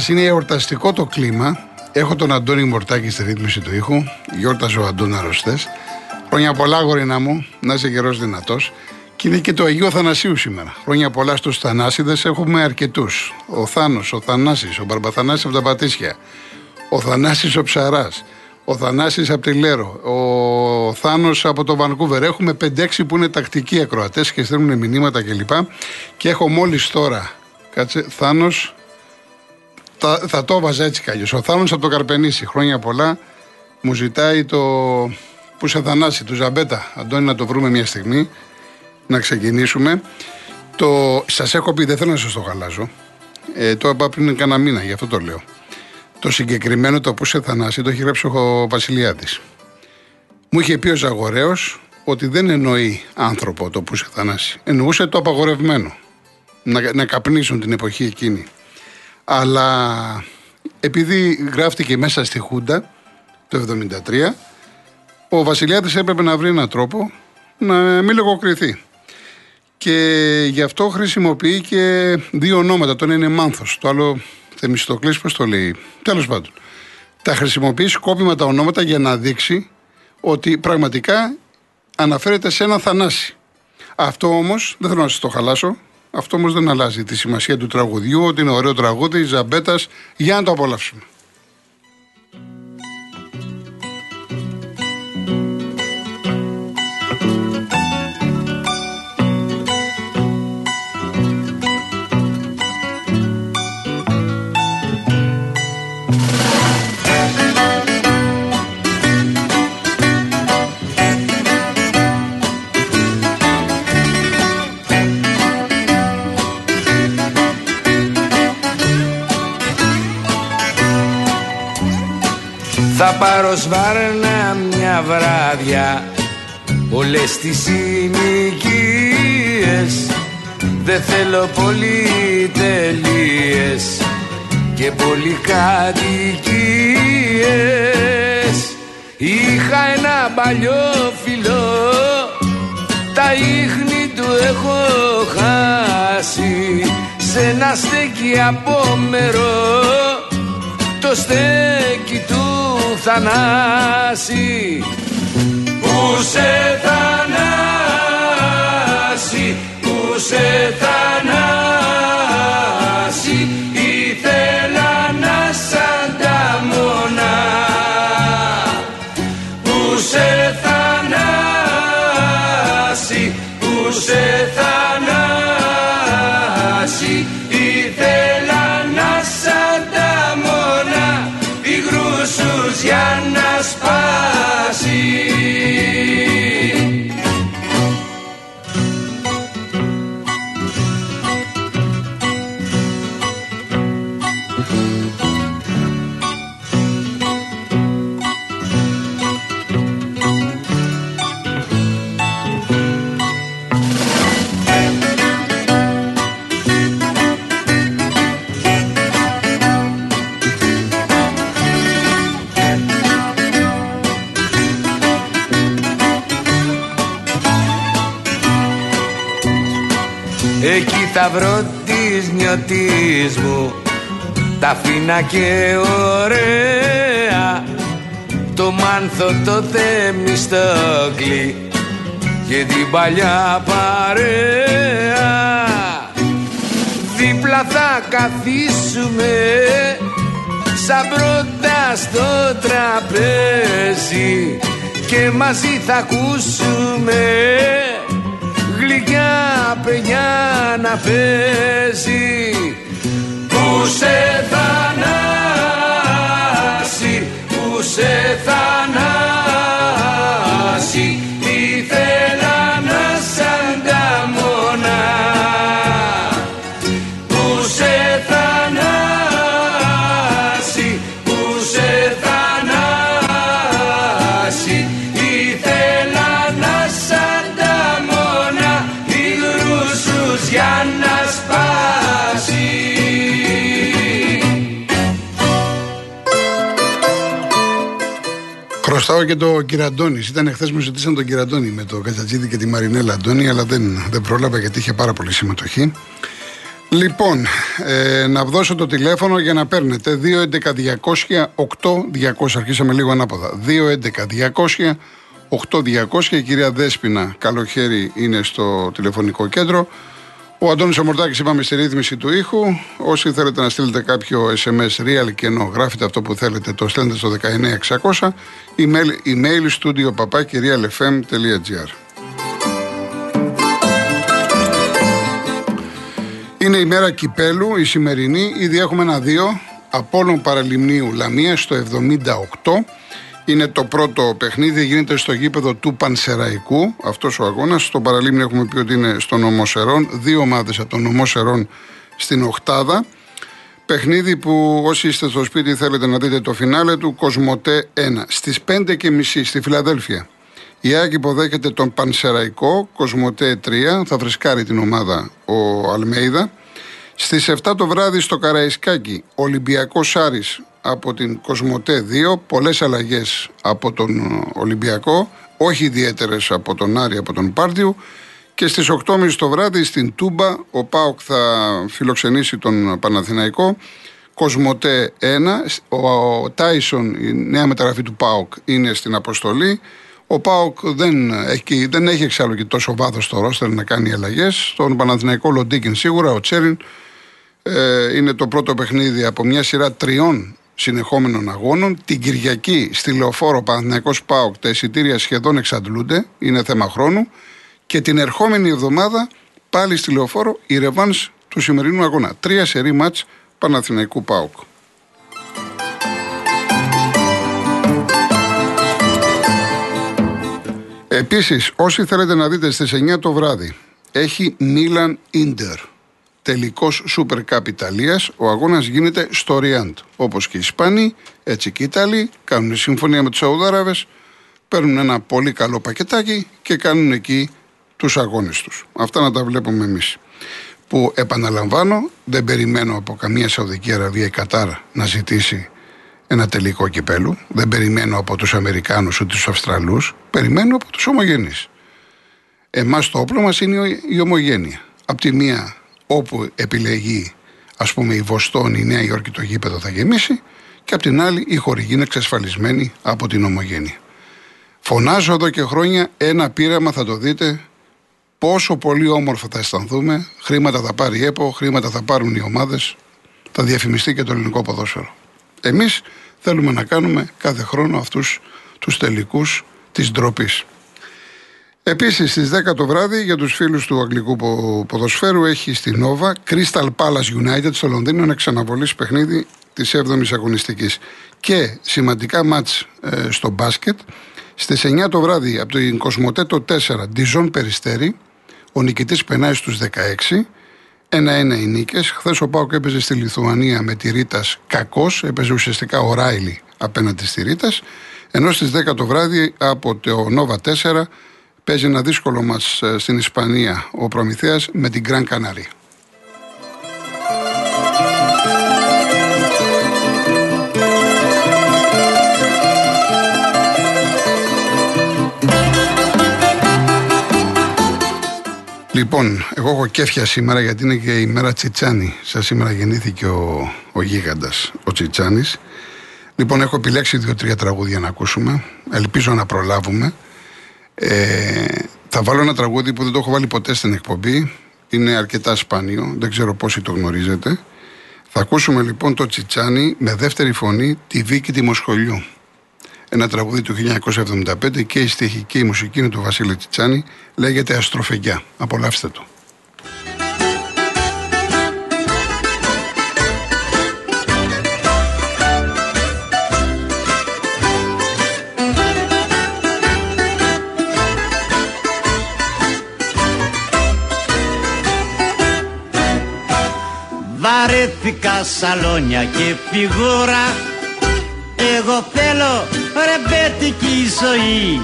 και κύριοι, γεια σας. Είναι εορταστικό το κλίμα. Έχω τον Αντώνη Μορτάκη στη ρύθμιση του ήχου. Γιόρταζε ο Αντώνη Αρρωστές. Χρόνια πολλά, γορίνα μου, να είσαι καιρός δυνατός. Και είναι και το Αγίο Θανασίου σήμερα. Χρόνια πολλά στους Θανάσιδες έχουμε αρκετούς. Ο Θάνος, ο Θανάσης, ο Μπαρμπαθανάσης από τα Πατήσια. Ο Θανάσης ο Ψαράς. Ο Θανάσης από τη Λέρο. Ο Θάνος από το Βανκούβερ. Έχουμε 5-6 που είναι τακτικοί ακροατές και στέλνουν μηνύματα κλπ. Και, και έχω μόλις τώρα. Κάτσε, Θάνος. Θα, θα το έβαζα έτσι κι Ο Θάνο από το Καρπενήσι. Χρόνια πολλά. Μου ζητάει το. Πού σε Θανάση, του Ζαμπέτα. Αντώνη, να το βρούμε μια στιγμή. Να ξεκινήσουμε. Το... Σας έχω πει, δεν θέλω να σας το χαλάζω. Ε, το είπα πριν κανένα μήνα, γι' αυτό το λέω. Το συγκεκριμένο το που σε Θανάση το έχει γράψει ο Βασιλιάδης. Μου είχε πει ο Ζαγορέος ότι δεν εννοεί άνθρωπο το που σε Θανάση. Εννοούσε το απαγορευμένο. Να, να καπνίσουν την εποχή εκείνη. Αλλά επειδή γράφτηκε μέσα στη Χούντα το 1973, ο Βασιλιάδης έπρεπε να βρει έναν τρόπο να μην λογοκριθεί. Και γι' αυτό χρησιμοποιεί και δύο ονόματα. Το ένα είναι Μάνθος, το άλλο Θεμιστοκλής, πώς το λέει. Τέλος πάντων. Τα χρησιμοποιεί σκόπιμα τα ονόματα για να δείξει ότι πραγματικά αναφέρεται σε ένα Θανάση. Αυτό όμως, δεν θέλω να σας το χαλάσω, αυτό όμως δεν αλλάζει τη σημασία του τραγουδιού, ότι είναι ωραίο τραγούδι, Ζαμπέτας, για να το απολαύσουμε. Θα πάρω σβάρνα μια βράδια Όλες τις συνοικίες. Δεν θέλω πολυτελείες Και πολυκατοικίες Είχα ένα παλιό φιλό Τα ίχνη του έχω χάσει. Σε ένα στέκι απόμερο Το στέκι του Θανάση. Που σε Θανάση Που σε Θανάση Ήθελα να σαν τα μονά Που σε Θανάση Που σε Θανάση Εκεί θα βρω της νιωτής μου. Τα φίνα και ωραία. Το μάνθο το θεμιστόκλι Και την παλιά παρέα. Δίπλα θα καθίσουμε Σαν πρώτα στο τραπέζι Και μαζί θα ακούσουμε γλυκιά παιδιά να παίζει. Που σε θανάσει, που σε θανάσει Χρωστάω και το Κυραντώνη. Ήταν χθε μου ζητήσαν τον Κυραντώνη με το Κατσατζίδη και τη Μαρινέλα Αντώνη, αλλά δεν, δεν πρόλαβα γιατί είχε πάρα πολύ συμμετοχή. Λοιπόν, ε, να δώσω το τηλέφωνο για να παίρνετε 211-200-8200. Αρχίσαμε λίγο ανάποδα. 211-200. 8200 η κυρία Δέσποινα Καλοχέρι είναι στο τηλεφωνικό κέντρο. Ο Αντώνης Αμορτάκης είπαμε στη ρύθμιση του ήχου. Όσοι θέλετε να στείλετε κάποιο SMS real και ενώ γράφετε αυτό που θέλετε το στέλνετε στο 19600 email, email studio papaki realfm.gr Είναι η μέρα κυπέλου, η σημερινή. Ήδη έχουμε ένα δύο. Απόλλων Παραλιμνίου Λαμία στο 78. Είναι το πρώτο παιχνίδι, γίνεται στο γήπεδο του Πανσεραϊκού. Αυτός ο αγώνας. Στο Παραλίμνη έχουμε πει ότι είναι στο νομό Σερών. Δύο ομάδες από τον νομό Σερών στην Οχτάδα. Παιχνίδι που όσοι είστε στο σπίτι θέλετε να δείτε το φινάλε του, Κοσμοτέ 1. Στις 5.30 στη Φιλαδέλφια. Η Άκη υποδέχεται τον Πανσεραϊκό, Κοσμοτέ 3, θα φρεσκάρει την ομάδα ο Αλμέιδα. Στις 7 το βράδυ στο Καραϊσκάκι, Ολυμπιακός Άρης από την Κοσμοτέ 2, πολλές αλλαγές από τον Ολυμπιακό, όχι ιδιαίτερες από τον Άρη, από τον Πάρτιου. Και στις 8.30 το βράδυ στην Τούμπα, ο Πάοκ θα φιλοξενήσει τον Παναθηναϊκό. Κοσμοτέ 1, ο Τάισον, η νέα μεταγραφή του Πάοκ, είναι στην αποστολή. Ο Πάοκ δεν έχει, δεν έχει εξάλλου και τόσο βάθος στο ρόστερ να κάνει αλλαγές. Στον Παναθηναϊκό Λοντίκιν σίγουρα, ο Τσέριν ε, είναι το πρώτο παιχνίδι από μια σειρά τριών συνεχόμενων αγώνων. Την Κυριακή στη Λεωφόρο Παναθηναϊκός Πάοκ τα εισιτήρια σχεδόν εξαντλούνται, είναι θέμα χρόνου. Και την ερχόμενη εβδομάδα πάλι στη Λεωφόρο η ρεβάνς του σημερινού αγώνα. Τρία σερή μάτς Παναθηναϊκού Πάοκ. Επίσης, όσοι θέλετε να δείτε στις 9 το βράδυ, έχει Μίλαν Ίντερ. Τελικός Super Cup Ιταλίας. Ο αγώνας γίνεται στο Ριάντ. Όπως και οι Ισπανοί, έτσι και οι Ιταλοί κάνουν συμφωνία με τους Σαουδάραβες, παίρνουν ένα πολύ καλό πακετάκι και κάνουν εκεί τους αγώνες τους. Αυτά να τα βλέπουμε εμείς. Που επαναλαμβάνω, δεν περιμένω από καμία Σαουδική Αραβία ή Κατάρα να ζητήσει ένα τελικό κυπέλου. Δεν περιμένω από τους Αμερικάνους ούτε τους Αυστραλούς. Περιμένω από τους ομογενείς. Εμάς το όπλο μας είναι η ομογένεια. Απ' τη μία, όπου επιλεγεί, ας πούμε, η Βοστόνη, η Νέα Υόρκη το γήπεδο θα γεμίσει, και απ' την άλλη, η χορηγή είναι εξασφαλισμένη από την ομογένεια. Φωνάζω εδώ και χρόνια ένα πείραμα, θα το δείτε, πόσο πολύ όμορφα θα αισθανθούμε. Χρήματα θα πάρει η ΕΠΟ, χρήματα θα πάρουν οι ομάδες, θα διαφημιστεί και το ελληνικό ποδόσφαιρο. Εμείς θέλουμε να κάνουμε κάθε χρόνο αυτούς τους τελικούς της ντροπής. Επίσης στις 10 το βράδυ για τους φίλους του αγγλικού ποδοσφαίρου έχει στη Νόβα Crystal Palace United στο Λονδίνο ένα ξαναβολής παιχνίδι της 7ης αγωνιστικής. Και σημαντικά μάτς ε, στο μπάσκετ στις 9 το βράδυ από το Κοσμοτέ το 4 Dijon Περιστέρη ο νικητής περνάει στους 16 ένα-ένα οι νίκες. Χθες ο Πάοκ έπαιζε στη Λιθουανία με τη Ρίτας κακός. Έπαιζε ουσιαστικά ο Ράιλι απέναντι στη Ρίτας. Ενώ στις 10 το βράδυ από το Νόβα 4 παίζει ένα δύσκολο μα ε, στην Ισπανία ο Προμηθέας με την Γκραν Κανάρια. Λοιπόν, εγώ έχω κέφια σήμερα γιατί είναι και η μέρα Τσιτσάνη. Σα σήμερα γεννήθηκε ο, ο γίγαντας, ο Τσιτσάνης. Λοιπόν, έχω επιλέξει δύο-τρία τραγούδια να ακούσουμε. Ελπίζω να προλάβουμε. Ε, θα βάλω ένα τραγούδι που δεν το έχω βάλει ποτέ στην εκπομπή. Είναι αρκετά σπάνιο. Δεν ξέρω πόσοι το γνωρίζετε. Θα ακούσουμε λοιπόν το Τσιτσάνι με δεύτερη φωνή τη Βίκη Τιμοσχολιού ένα τραγούδι του 1975 και η στίχη και η μουσική είναι του Βασίλη Τσιτσάνη, λέγεται Αστροφεγγιά. Απολαύστε το. Βαρέθηκα σαλόνια και φιγούρα. Εγώ θέλω ρεμπέτικη ζωή.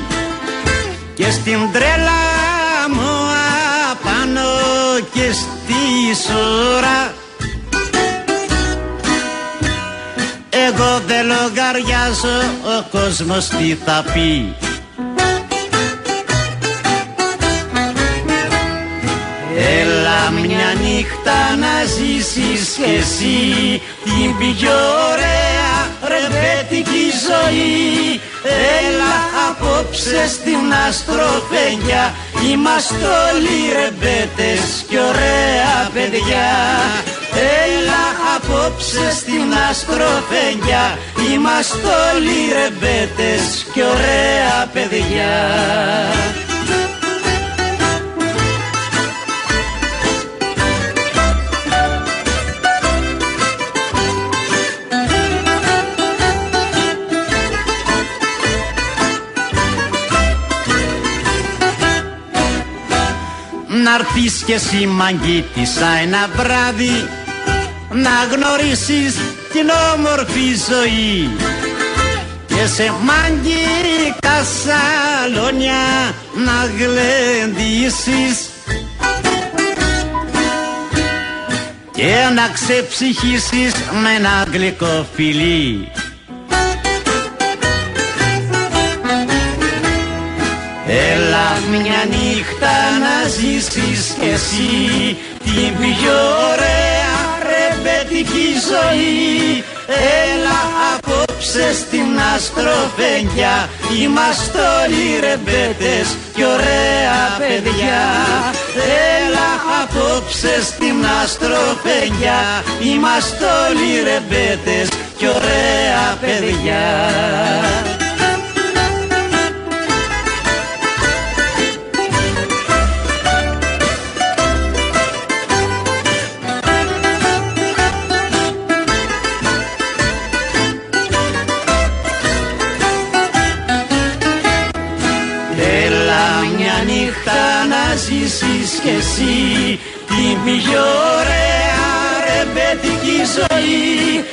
Και στην τρέλα μου απάνω και στη σούρα. Εγώ δεν λογαριάζω ο κόσμος τι θα πει νύχτα νύχτα να ζήσεις κι εσύ. Την πιο ωραία ρεμπέτικη ζωή. Έλα απόψε στην αστροφέγγια. Είμαστε όλοι ρεμπέτες κι ωραία παιδιά. Έλα απόψε στην αστροφέγγια. Είμαστε όλοι ρεμπέτες κι ωραία παιδιά Να'ρθεις κι εσύ μαγκίτησα ένα βράδυ Να γνωρίσεις την όμορφη ζωή. Και σε μαγικά σαλόνια να γλεντήσεις. Και να ξεψυχήσεις με ένα γλυκό φιλί Έλα μια νύχτα να ζήσεις κι εσύ. Την πιο ωραία ρεμπέτικη ζωή. Έλα απόψε στην αστροφέγγια Είμαστε όλοι ρεμπέτες κι ωραία παιδιά. Έλα απόψε στην αστροφέγγια Είμαστε όλοι ρεμπέτες κι ωραία παιδιά ζήσεις κι εσύ. Την πιο ωραία ρεμπέτικη ζωή.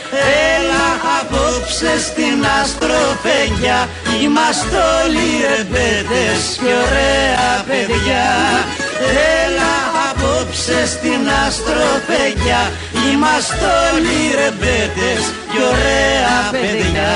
Έλα απόψε στην αστροφέγγια. Είμαστε όλοι ρεμπέτες και ωραία παιδιά. Έλα απόψε στην αστροφέγγια. Είμαστε όλοι ρεμπέτες και ωραία παιδιά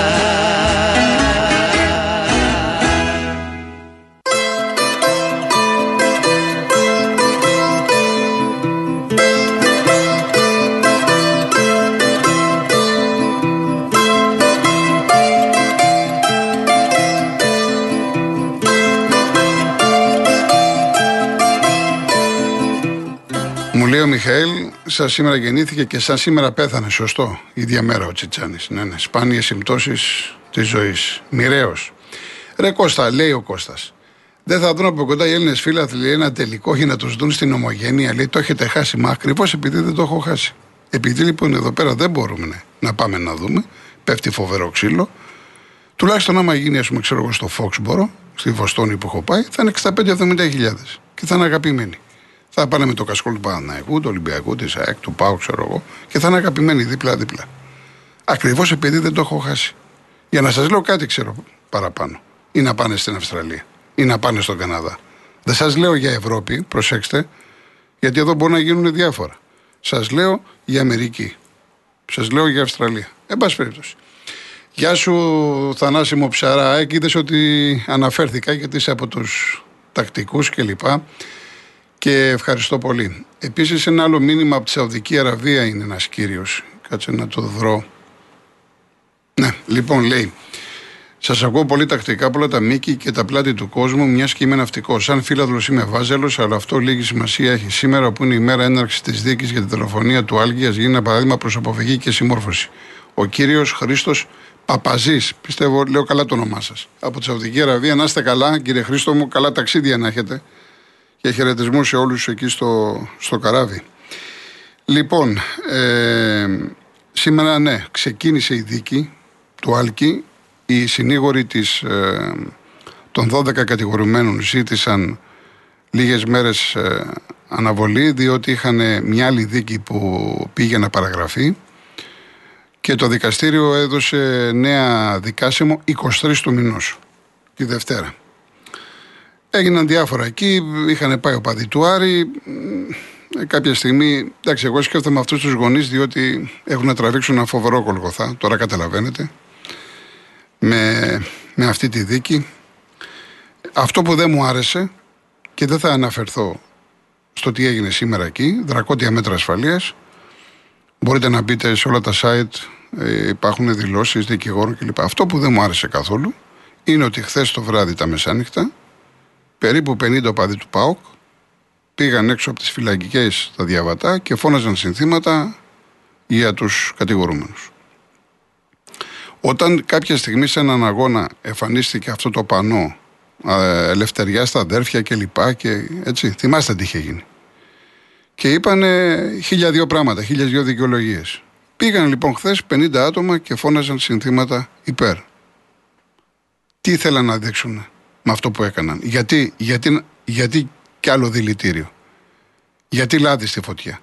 λέει ο Μιχαήλ, σαν σήμερα γεννήθηκε και σαν σήμερα πέθανε. Σωστό. ίδια μέρα ο Τσιτσάνης. Ναι, ναι. Σπάνιες συμπτώσεις της ζωής. Μοιραίος. Ρε Κώστα, λέει ο Κώστας. Δεν θα δουν από κοντά οι Έλληνες φίλαθλοι ένα τελικό για να τους δουν στην ομογένεια. Λέει το έχετε χάσει. Μα ακριβώς επειδή δεν το έχω χάσει. Επειδή λοιπόν εδώ πέρα δεν μπορούμε ναι, να πάμε να δούμε, πέφτει φοβερό ξύλο. Τουλάχιστον άμα γίνει, ας πούμε, ξέρω εγώ, στο Foxboro, στη Βοστόνη που έχω πάει, θα είναι 65-70 και θα είναι αγαπημένοι. Θα πάνε με το κασκόλ του Παναναϊκού, του Ολυμπιακού, της ΑΕΚ, του ΠΑΟ, ξέρω εγώ, και θα είναι αγαπημένοι δίπλα-δίπλα. Ακριβώς επειδή δεν το έχω χάσει. Για να σας λέω κάτι ξέρω παραπάνω. Ή να πάνε στην Αυστραλία. Ή να πάνε στον Καναδά. Δεν σας λέω για Ευρώπη, προσέξτε, γιατί εδώ μπορεί να γίνουν διάφορα. Σας λέω για Αμερική. Σας λέω για Αυστραλία. Εν πάση περιπτώσει. Γεια σου, Θανάσιμο Ψαρά. Είδε ότι αναφέρθηκα γιατί είσαι από τους τακτικούς κλπ. Και ευχαριστώ πολύ. Επίσης, ένα άλλο μήνυμα από τη Σαουδική Αραβία είναι ένας κύριος. Κάτσε να το βρω. Ναι, λοιπόν, λέει. Σας ακούω πολύ τακτικά από όλα τα μήκη και τα πλάτη του κόσμου, μιας και είμαι ναυτικός. Σαν φίλαδλο είμαι βάζελος, αλλά αυτό λίγη σημασία έχει. Σήμερα, που είναι η μέρα έναρξης της δίκης για τη δολοφονία του Άλγιας, γίνει ένα παράδειγμα προ αποφυγή και συμμόρφωση. Ο κύριος Χρήστος Παπαζής, πιστεύω, λέω καλά το όνομά σας. Από τη Σαουδική Αραβία, να είστε καλά, κύριε Χρήστο μου, καλά ταξίδια να έχετε και χαιρετισμού σε όλους εκεί στο, στο καράβι. Λοιπόν, ε, σήμερα ναι, ξεκίνησε η δίκη του Άλκη. Οι συνήγοροι της, ε, των 12 κατηγορουμένων ζήτησαν λίγες μέρες ε, αναβολή διότι είχαν μια άλλη δίκη που πήγε να παραγραφεί και το δικαστήριο έδωσε νέα δικάσιμο 23 του μηνός, τη Δευτέρα. Έγιναν διάφορα εκεί, είχαν πάει ο παδί του Άρη. Ε, κάποια στιγμή, εντάξει, εγώ σκέφτομαι αυτούς τους γονείς διότι έχουν να τραβήξουν ένα φοβερό κολγοθά. Τώρα καταλαβαίνετε. Με, με αυτή τη δίκη. Αυτό που δεν μου άρεσε και δεν θα αναφερθώ στο αυτό τι έγινε σήμερα εκεί. Δρακότια μέτρα ασφαλείας. Μπορείτε να μπείτε σε όλα τα site, ε, υπάρχουν δηλώσεις δικηγόρων κλπ. Αυτό που δεν μου άρεσε καθόλου είναι ότι χθες το βράδυ τα μεσάνυχτα περίπου 50 οπαδοί του ΠΑΟΚ πήγαν έξω από τις φυλακικές τα διαβατά και φώναζαν συνθήματα για τους κατηγορούμενους. Όταν κάποια στιγμή σε έναν αγώνα εμφανίστηκε αυτό το πανό ελευθεριά στα αδέρφια και λοιπά και έτσι, θυμάστε τι είχε γίνει. Και είπαν χίλια δύο πράγματα, χίλια δύο δικαιολογίες. Πήγαν λοιπόν χθες 50 άτομα και φώναζαν συνθήματα υπέρ. Τι ήθελαν να δείξουν με αυτό που έκαναν. Γιατί, γιατί, γιατί κι άλλο δηλητήριο. Γιατί λάδι στη φωτιά.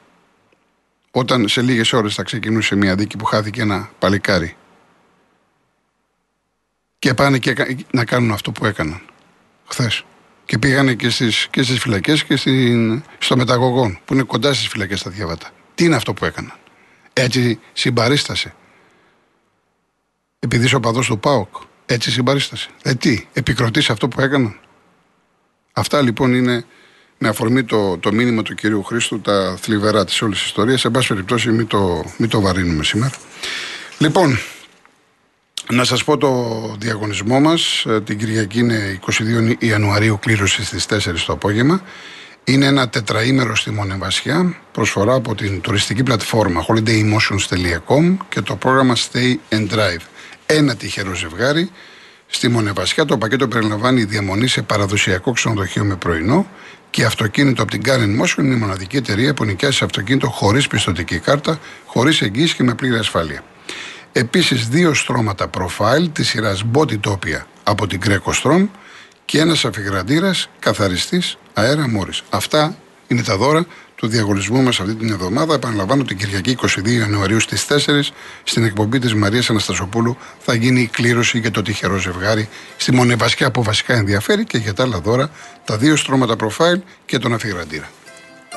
Όταν σε λίγες ώρες θα ξεκινούσε μια δίκη που χάθηκε ένα παλικάρι. Και πάνε και να κάνουν αυτό που έκαναν χθες. Και πήγανε και στις, και στις φυλακές και στην, στο μεταγωγόν που είναι κοντά στις φυλακές τα διαβάτα. Τι είναι αυτό που έκαναν. Έτσι συμπαρίστασε. Επειδή είσαι ο του ΠΑΟΚ. Έτσι συμπαρίστασε. Ε, τι, επικροτήσει αυτό που έκαναν. Αυτά λοιπόν είναι με αφορμή το, το μήνυμα του κυρίου Χρήστου τα θλιβερά της όλης ιστορίας. Σε πάση περιπτώσει, μην το, μην το βαρύνουμε σήμερα. Λοιπόν, να σας πω το διαγωνισμό μας. Ε, την Κυριακή είναι 22 Ιανουαρίου κλήρωση στις 4 το απόγευμα. Είναι ένα τετραήμερο στη Μονεβασιά, προσφορά από την τουριστική πλατφόρμα holidaymotions.com και το πρόγραμμα Stay and Drive. Ένα τυχερό ζευγάρι στη Μονεβασιά. Το πακέτο περιλαμβάνει διαμονή σε παραδοσιακό ξενοδοχείο με πρωινό και αυτοκίνητο από την Karen Motion είναι η μοναδική εταιρεία που νοικιάζει αυτοκίνητο χωρίς πιστοτική κάρτα, χωρίς εγγύηση και με πλήρη ασφάλεια. Επίσης, δύο στρώματα profile της σειράς Body Topia από την Greco Strom και ένας αφιγραντήρας καθαριστής αέρα Μόρι. Αυτά είναι τα δώρα του διαγωνισμού μας αυτή την εβδομάδα. Επαναλαμβάνω την Κυριακή 22 Ιανουαρίου στις 4 στην εκπομπή της Μαρίας Αναστασοπούλου θα γίνει η κλήρωση για το τυχερό ζευγάρι στη Μονεβασκιά που βασικά ενδιαφέρει και για τα άλλα δώρα τα δύο στρώματα profile και τον αφιγραντήρα.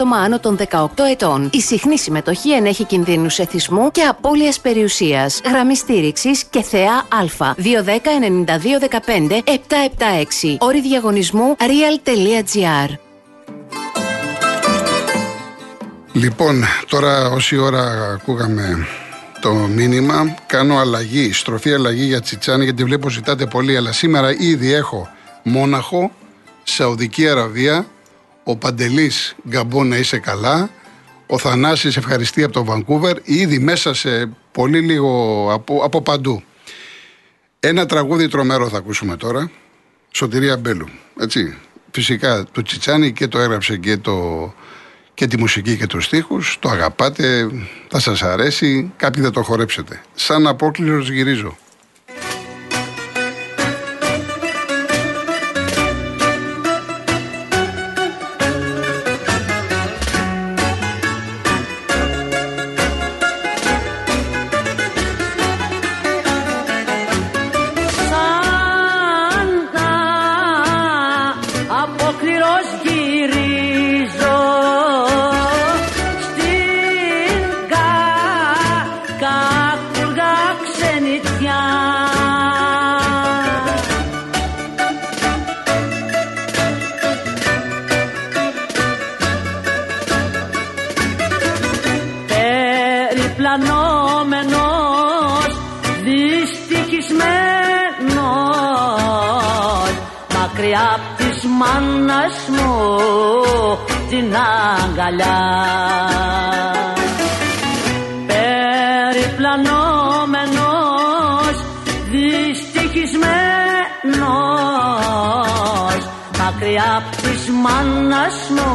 άτομα άνω των 18 ετών. Η συχνή συμμετοχή ενέχει κινδύνους εθισμού και απώλειας περιουσίας. Γραμμή στήριξης και θεά Α. 210-9215-776. Όρη διαγωνισμού real.gr. Λοιπόν, τώρα όση ώρα ακούγαμε το μήνυμα, κάνω αλλαγή, στροφή αλλαγή για Τσιτσάνη γιατί βλέπω ζητάτε πολύ, αλλά σήμερα ήδη έχω Μόναχο, Σαουδική Αραβία, ο Παντελής Γκαμπό να είσαι καλά. Ο Θανάσης ευχαριστεί από το Βανκούβερ. Ήδη μέσα σε πολύ λίγο από, από παντού. Ένα τραγούδι τρομερό θα ακούσουμε τώρα. Σωτηρία Μπέλου. Έτσι. Φυσικά το Τσιτσάνι και το έγραψε και, το, και τη μουσική και τους στίχους. Το αγαπάτε, θα σας αρέσει, κάποιοι θα το χορέψετε. Σαν απόκληρος γυρίζω. Αγκαλιά Περιπλανόμενος, δυστυχισμένος μακριά απ' της μάνας μου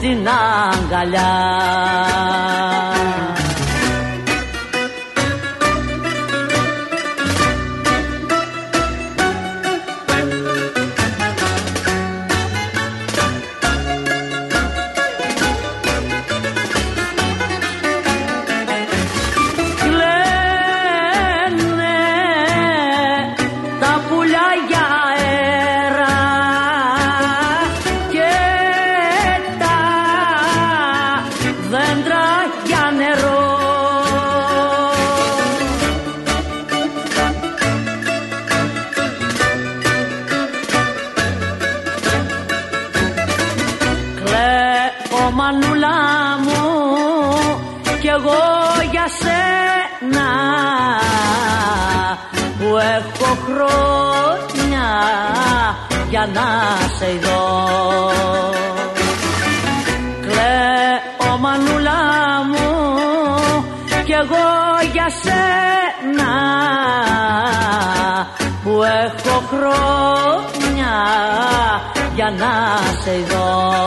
την αγκαλιά μανούλα μου κι εγώ για σένα που έχω χρόνια για να σε δω. Κλαίω μανούλα μου κι εγώ για σένα που έχω χρόνια για να σε δω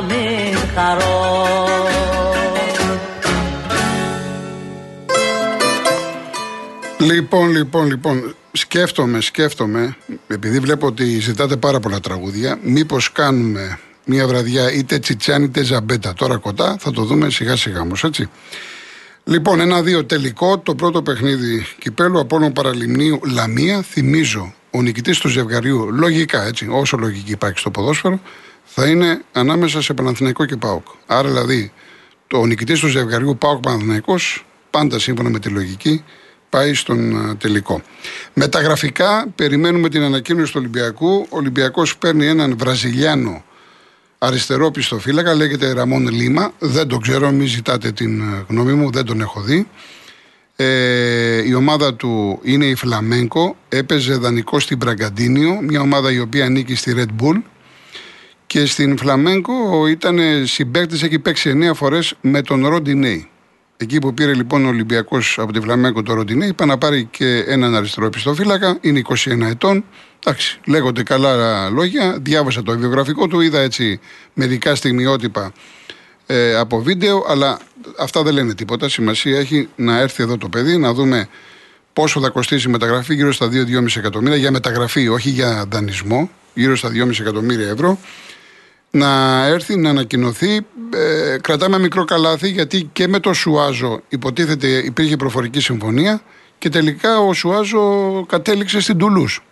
να μην χαρώ Λοιπόν, λοιπόν, λοιπόν, σκέφτομαι, σκέφτομαι, επειδή βλέπω ότι ζητάτε πάρα πολλά τραγούδια, μήπως κάνουμε μια βραδιά είτε τσιτσιάν είτε ζαμπέτα. Τώρα κοντά θα το δούμε σιγά σιγά όμως, έτσι. Λοιπόν, ένα-δύο τελικό. Το πρώτο παιχνίδι κυπέλου από Παραλιμνίου Λαμία. Θυμίζω, ο νικητής του ζευγαριού, λογικά έτσι, όσο λογική υπάρχει στο ποδόσφαιρο, θα είναι ανάμεσα σε Παναθηναϊκό και Πάοκ. Άρα δηλαδή, το νικητής του ζευγαριού Πάοκ Παναθηναϊκός, πάντα σύμφωνα με τη λογική, πάει στον α, τελικό. Με τα γραφικά, περιμένουμε την ανακοίνωση του Ολυμπιακού. Ο Ολυμπιακός παίρνει έναν Βραζιλιάνο αριστερό πιστοφύλακα, λέγεται Ραμόν Λίμα. Δεν το ξέρω, μην ζητάτε την ε, γνώμη μου, δεν τον έχω δει. Ε, η ομάδα του είναι η Φλαμένκο, έπαιζε δανεικό στην Μπραγκαντίνιο, μια ομάδα η οποία ανήκει στη Red Bull. Και στην Φλαμένκο ήταν συμπαίκτης, έχει παίξει 9 φορές με τον Ροντινέη. Εκεί που πήρε λοιπόν ο Ολυμπιακός από τη Φλαμένκο το Ροντινέη, είπα να πάρει και έναν αριστερό επιστοφύλακα, είναι 21 ετών. Εντάξει, λέγονται καλά λόγια. Διάβασα το βιογραφικό του, είδα έτσι μερικά στιγμιότυπα ε, από βίντεο, αλλά αυτά δεν λένε τίποτα. Σημασία έχει να έρθει εδώ το παιδί, να δούμε πόσο θα κοστίσει η μεταγραφή, γύρω στα 2-2,5 εκατομμύρια για μεταγραφή, όχι για δανεισμό, γύρω στα 2,5 εκατομμύρια ευρώ. Να έρθει, να ανακοινωθεί. Ε, κρατάμε μικρό καλάθι, γιατί και με το Σουάζο υποτίθεται υπήρχε προφορική συμφωνία και τελικά ο Σουάζο κατέληξε στην Τουλούς.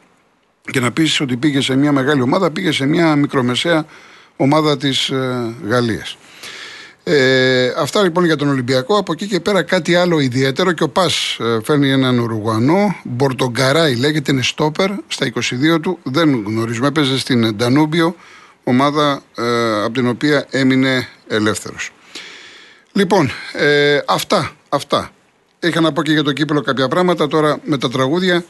Και να πεις ότι πήγε σε μια μεγάλη ομάδα, πήγε σε μια μικρομεσαία ομάδα της ε, Γαλλίας. Ε, αυτά λοιπόν για τον Ολυμπιακό. Από εκεί και πέρα κάτι άλλο ιδιαίτερο και ο Πας ε, φέρνει έναν Ουρουγουανό. Μπορτογκαράι λέγεται, είναι στόπερ στα 22 του. Δεν γνωρίζουμε, έπαιζε στην Ντανούμπιο, ομάδα ε, από την οποία έμεινε ελεύθερος. Λοιπόν, ε, αυτά, αυτά. Είχα να πω και για το κύπελο κάποια πράγματα. Τώρα με τα τραγούδια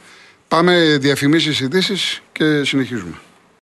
πάμε διαφημίσεις ειδήσεις και συνεχίζουμε.